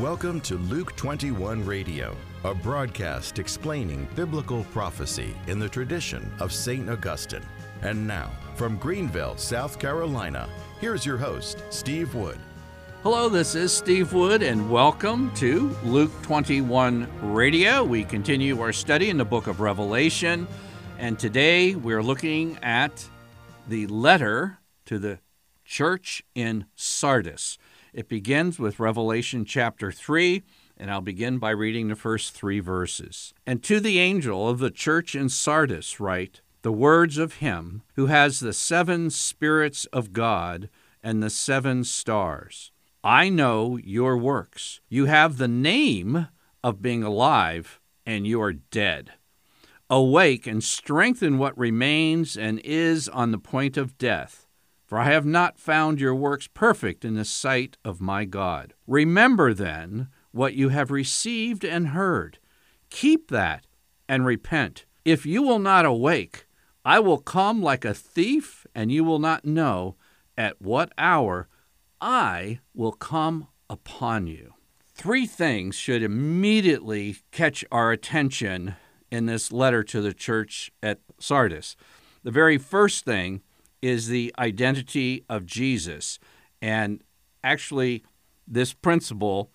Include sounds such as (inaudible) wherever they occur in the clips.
Welcome to Luke 21 Radio, a broadcast explaining biblical prophecy in the tradition of St. Augustine. And now, from Greenville, South Carolina, here's your host, Steve Wood. Hello, this is Steve Wood, and welcome to Luke 21 Radio. We continue our study in the book of Revelation, and today we're looking at the letter to the church in Sardis. It begins with Revelation chapter 3, and I'll begin by reading the first three verses. And to the angel of the church in Sardis write the words of him who has the seven spirits of God and the seven stars. I know your works. You have the name of being alive, and you are dead. Awake and strengthen what remains and is on the point of death for I have not found your works perfect in the sight of my God. Remember then what you have received and heard. Keep that and repent. If you will not awake, I will come like a thief, and you will not know at what hour I will come upon you. Three things should immediately catch our attention in this letter to the church at Sardis. The very first thing is the identity of Jesus. And actually, this principle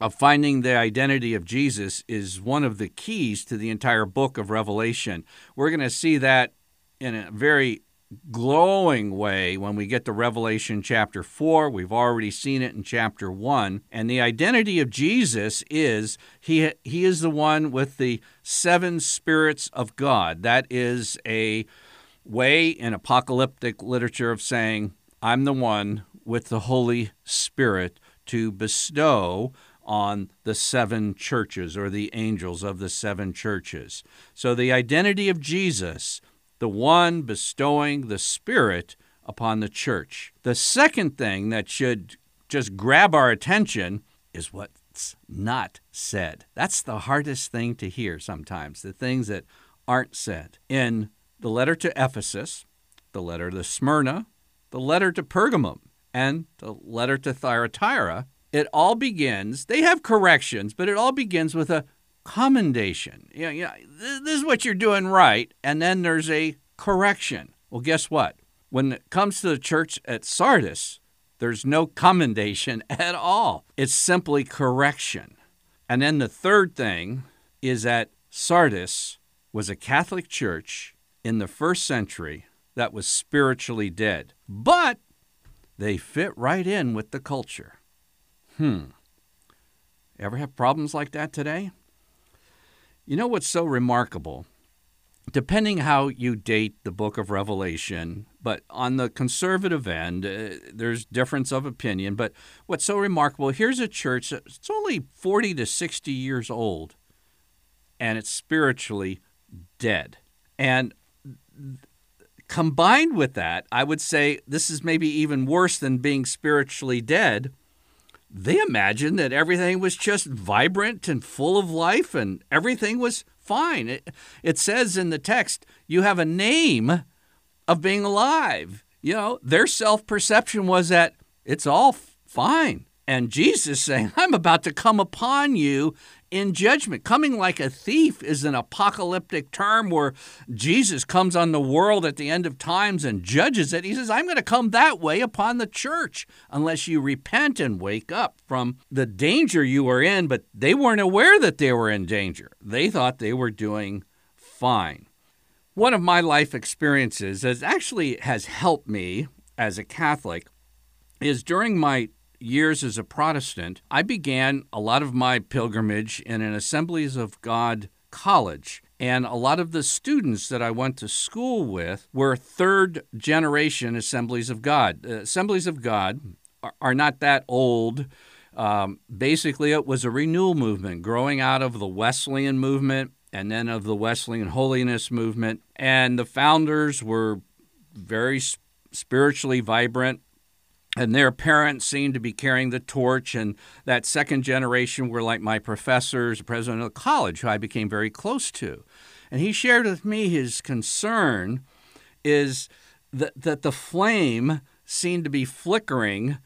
of finding the identity of Jesus is one of the keys to the entire book of Revelation. We're going to see that in a very glowing way when we get to Revelation chapter 4. We've already seen it in chapter 1. And the identity of Jesus is he, he is the one with the seven spirits of God. That is a way in apocalyptic literature of saying, I'm the one with the Holy Spirit to bestow on the seven churches or the angels of the seven churches. So the identity of Jesus, the one bestowing the Spirit upon the church. The second thing that should just grab our attention is what's not said. That's the hardest thing to hear sometimes, the things that aren't said. In the letter to Ephesus, the letter to Smyrna, the letter to Pergamum, and the letter to Thyatira, it all begins, they have corrections, but it all begins with a commendation. You know, you know, this is what you're doing right, and then there's a correction. Well, guess what? When it comes to the church at Sardis, there's no commendation (laughs) at all. It's simply correction. And then the third thing is that Sardis was a Catholic church in the first century that was spiritually dead, but they fit right in with the culture. Hmm. Ever have problems like that today? You know what's so remarkable? Depending how you date the book of Revelation, but on the conservative end, uh, there's difference of opinion. But what's so remarkable, here's a church that's only 40 to 60 years old, and it's spiritually dead. And combined with that, I would say this is maybe even worse than being spiritually dead. They imagined that everything was just vibrant and full of life and everything was fine. It, it says in the text, you have a name of being alive. You know, their self perception was that it's all fine. And Jesus saying, I'm about to come upon you in judgment. Coming like a thief is an apocalyptic term where Jesus comes on the world at the end of times and judges it. He says, I'm going to come that way upon the church unless you repent and wake up from the danger you were in. But they weren't aware that they were in danger, they thought they were doing fine. One of my life experiences that actually has helped me as a Catholic is during my years as a Protestant, I began a lot of my pilgrimage in an Assemblies of God college. And a lot of the students that I went to school with were third generation Assemblies of God. Uh, Assemblies of God are, are not that old. Um, basically, it was a renewal movement growing out of the Wesleyan movement and then of the Wesleyan holiness movement. And the founders were very spiritually vibrant and their parents seemed to be carrying the torch and that second generation were like my professors the president of the college who i became very close to. And he shared with me his concern is that, that the flame seemed to be flickering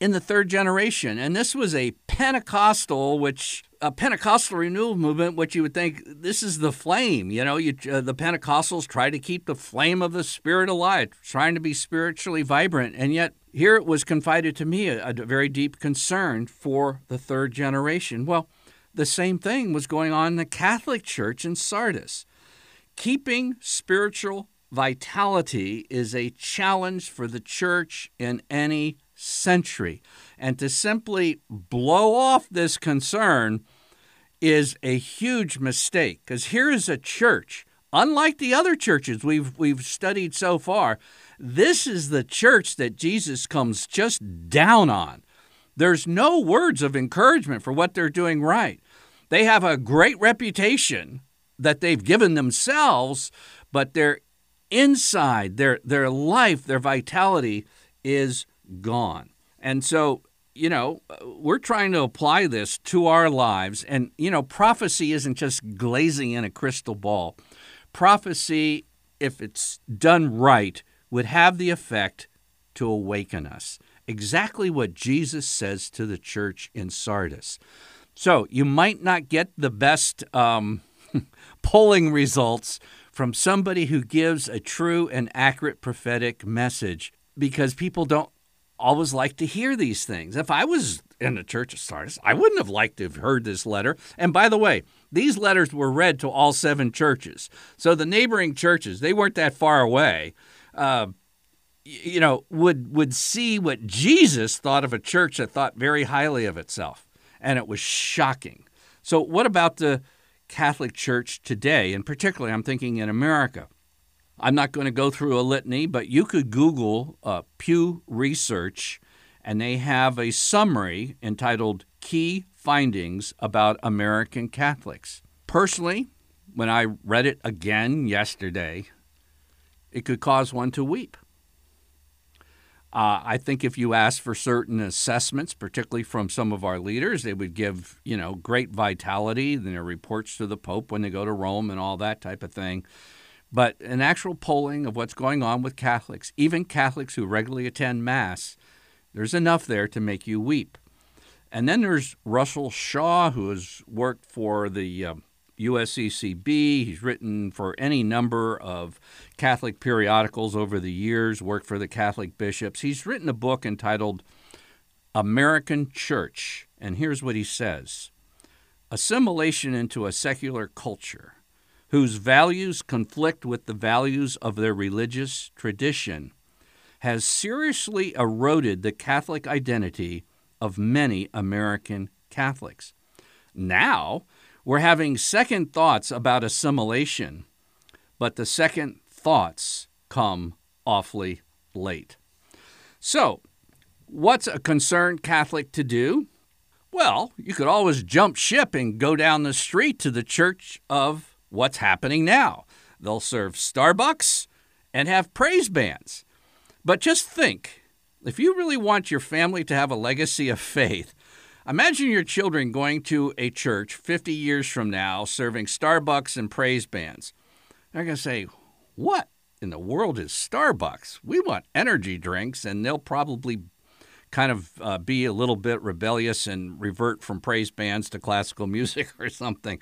in the third generation. And this was a Pentecostal, which a Pentecostal renewal movement, which you would think this is the flame. You know, you, uh, the Pentecostals try to keep the flame of the Spirit alive, trying to be spiritually vibrant. And yet, here it was confided to me a, a very deep concern for the third generation. Well, the same thing was going on in the Catholic Church in Sardis. Keeping spiritual vitality is a challenge for the church in any century. And to simply blow off this concern is a huge mistake because here is a church, unlike the other churches we've, we've studied so far, this is the church that Jesus comes just down on. There's no words of encouragement for what they're doing right. They have a great reputation that they've given themselves, but their inside, their, their life, their vitality is gone. And so, you know, we're trying to apply this to our lives. And, you know, prophecy isn't just glazing in a crystal ball. Prophecy, if it's done right, would have the effect to awaken us. Exactly what Jesus says to the church in Sardis. So you might not get the best um, (laughs) polling results from somebody who gives a true and accurate prophetic message because people don't always like to hear these things. If I was in the church of Sardis, I wouldn't have liked to have heard this letter. And by the way, these letters were read to all seven churches. So the neighboring churches, they weren't that far away. Uh, you know, would would see what Jesus thought of a church that thought very highly of itself, and it was shocking. So, what about the Catholic Church today, and particularly, I'm thinking in America? I'm not going to go through a litany, but you could Google uh, Pew Research, and they have a summary entitled Key Findings About American Catholics. Personally, when I read it again yesterday, it could cause one to weep. Uh, I think if you ask for certain assessments, particularly from some of our leaders, they would give you know great vitality in their reports to the Pope when they go to Rome and all that type of thing. But an actual polling of what's going on with Catholics, even Catholics who regularly attend Mass, there's enough there to make you weep. And then there's Russell Shaw, who has worked for the uh, USCCB. He's written for any number of Catholic periodicals over the years, worked for the Catholic bishops. He's written a book entitled American Church. And here's what he says Assimilation into a secular culture whose values conflict with the values of their religious tradition, has seriously eroded the Catholic identity of many American Catholics. Now, we're having second thoughts about assimilation, but the second thoughts come awfully late. So, what's a concerned Catholic to do? Well, you could always jump ship and go down the street to the Church of what's happening now. They'll serve Starbucks and have praise bands. But just think if you really want your family to have a legacy of faith, imagine your children going to a church 50 years from now serving Starbucks and praise bands. They're going to say, What in the world is Starbucks? We want energy drinks, and they'll probably kind of uh, be a little bit rebellious and revert from praise bands to classical (laughs) music or something.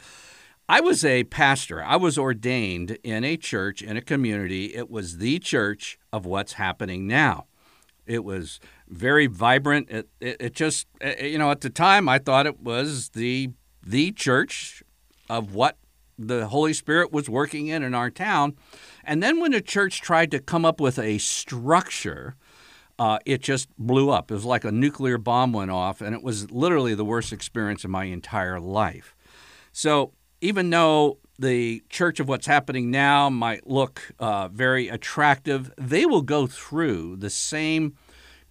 I was a pastor. I was ordained in a church, in a community. It was the church of what's happening now. It was very vibrant. It, it, it, just, you know, at the time I thought it was the, the church of what the Holy Spirit was working in in our town. And then when the church tried to come up with a structure, uh, it just blew up. It was like a nuclear bomb went off, and it was literally the worst experience of my entire life. So even though the church of what's happening now might look uh, very attractive, they will go through the same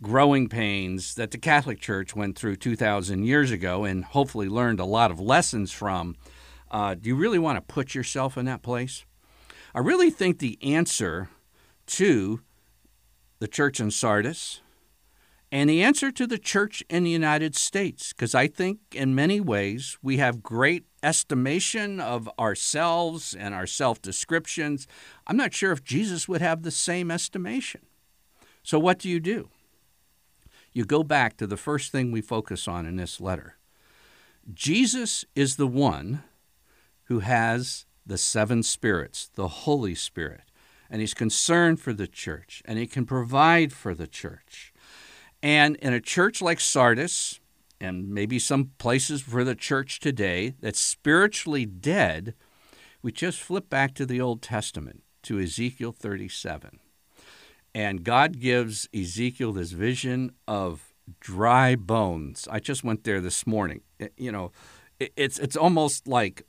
growing pains that the Catholic Church went through 2,000 years ago and hopefully learned a lot of lessons from. Uh, do you really want to put yourself in that place? I really think the answer to the church in Sardis and the answer to the church in the United States, because I think in many ways we have great estimation of ourselves and our self descriptions. I'm not sure if Jesus would have the same estimation. So, what do you do? you go back to the first thing we focus on in this letter. Jesus is the one who has the seven spirits, the Holy Spirit, and he's concerned for the church, and he can provide for the church. And in a church like Sardis, and maybe some places for the church today that's spiritually dead, we just flip back to the Old Testament, to Ezekiel 37. And God gives Ezekiel this vision of dry bones. I just went there this morning. You know, it, it's it's almost like,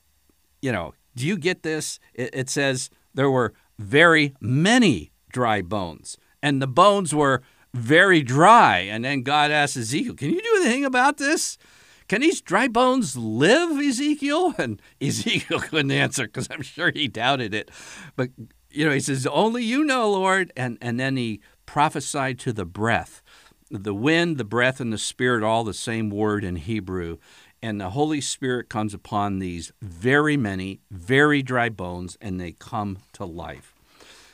you know, do you get this? It says there were very many dry bones, and the bones were very dry. And then God asks Ezekiel, "Can you do anything about this?" Can these dry bones live, Ezekiel? (laughs) And Ezekiel (laughs) couldn't answer because I'm sure he doubted it. But you know, he says, Only you know, Lord. And, and then he prophesied to the breath. The wind, the breath, and the spirit, all the same word in Hebrew. And the Holy Spirit comes upon these very many, very dry bones, and they come to life.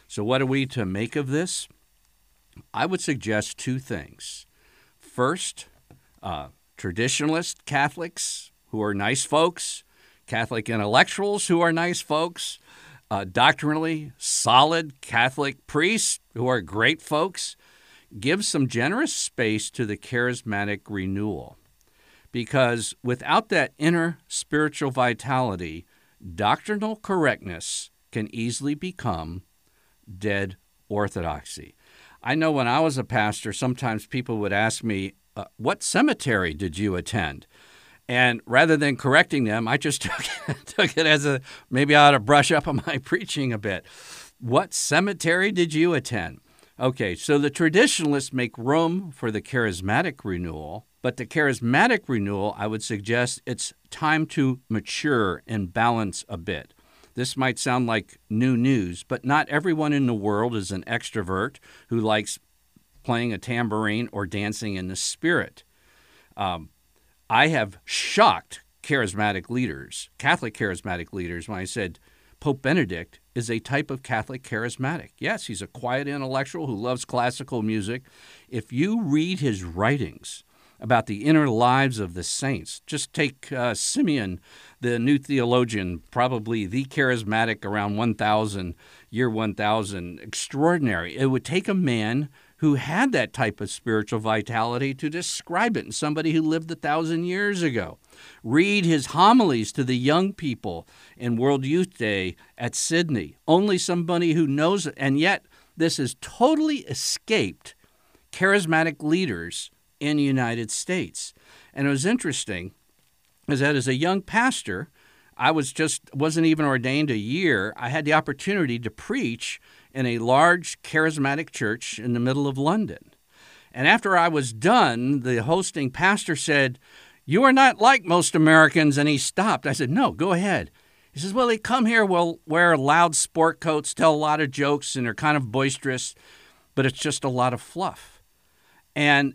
So, what are we to make of this? I would suggest two things. First, uh, traditionalist Catholics who are nice folks, Catholic intellectuals who are nice folks, uh, doctrinally solid Catholic priests who are great folks, give some generous space to the charismatic renewal. Because without that inner spiritual vitality, doctrinal correctness can easily become dead orthodoxy. I know when I was a pastor, sometimes people would ask me, uh, What cemetery did you attend? And rather than correcting them, I just (laughs) took it, took it as a maybe I ought to brush up on my (laughs) preaching a bit. What cemetery did you attend? Okay, so the traditionalists make room for the charismatic renewal, but the charismatic renewal, I would suggest it's time to mature and balance a bit. This might sound like new news, but not everyone in the world is an extrovert who likes playing a tambourine or dancing in the spirit. Um, I have shocked charismatic leaders, Catholic charismatic leaders, when I said Pope Benedict is a type of Catholic charismatic. Yes, he's a quiet intellectual who loves classical music. If you read his writings about the inner lives of the saints, just take uh, Simeon, the new theologian, probably the charismatic around 1000, year 1000, extraordinary. It would take a man who had that type of spiritual vitality to describe it, and somebody who lived a thousand years ago. Read his homilies to the young people in World Youth Day at Sydney. Only somebody who knows and yet this has totally escaped charismatic leaders in the United States. And it was interesting is that as a young pastor, I was just wasn't even ordained a year. I had the opportunity to preach in a large charismatic church in the middle of London. And after I was done, the hosting pastor said, You are not like most Americans. And he stopped. I said, No, go ahead. He says, Well, they come here, will wear loud sport coats, tell a lot of jokes, and they're kind of boisterous, but it's just a lot of fluff. And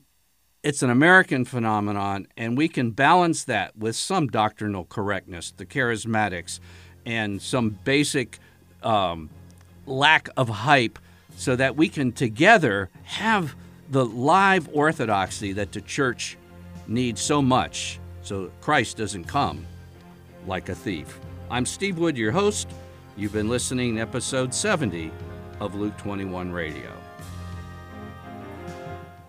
it's an American phenomenon, and we can balance that with some doctrinal correctness, the charismatics, and some basic um, lack of hype so that we can together have the live orthodoxy that the church needs so much so Christ doesn't come like a thief. I'm Steve Wood, your host. You've been listening to episode 70 of Luke 21 Radio.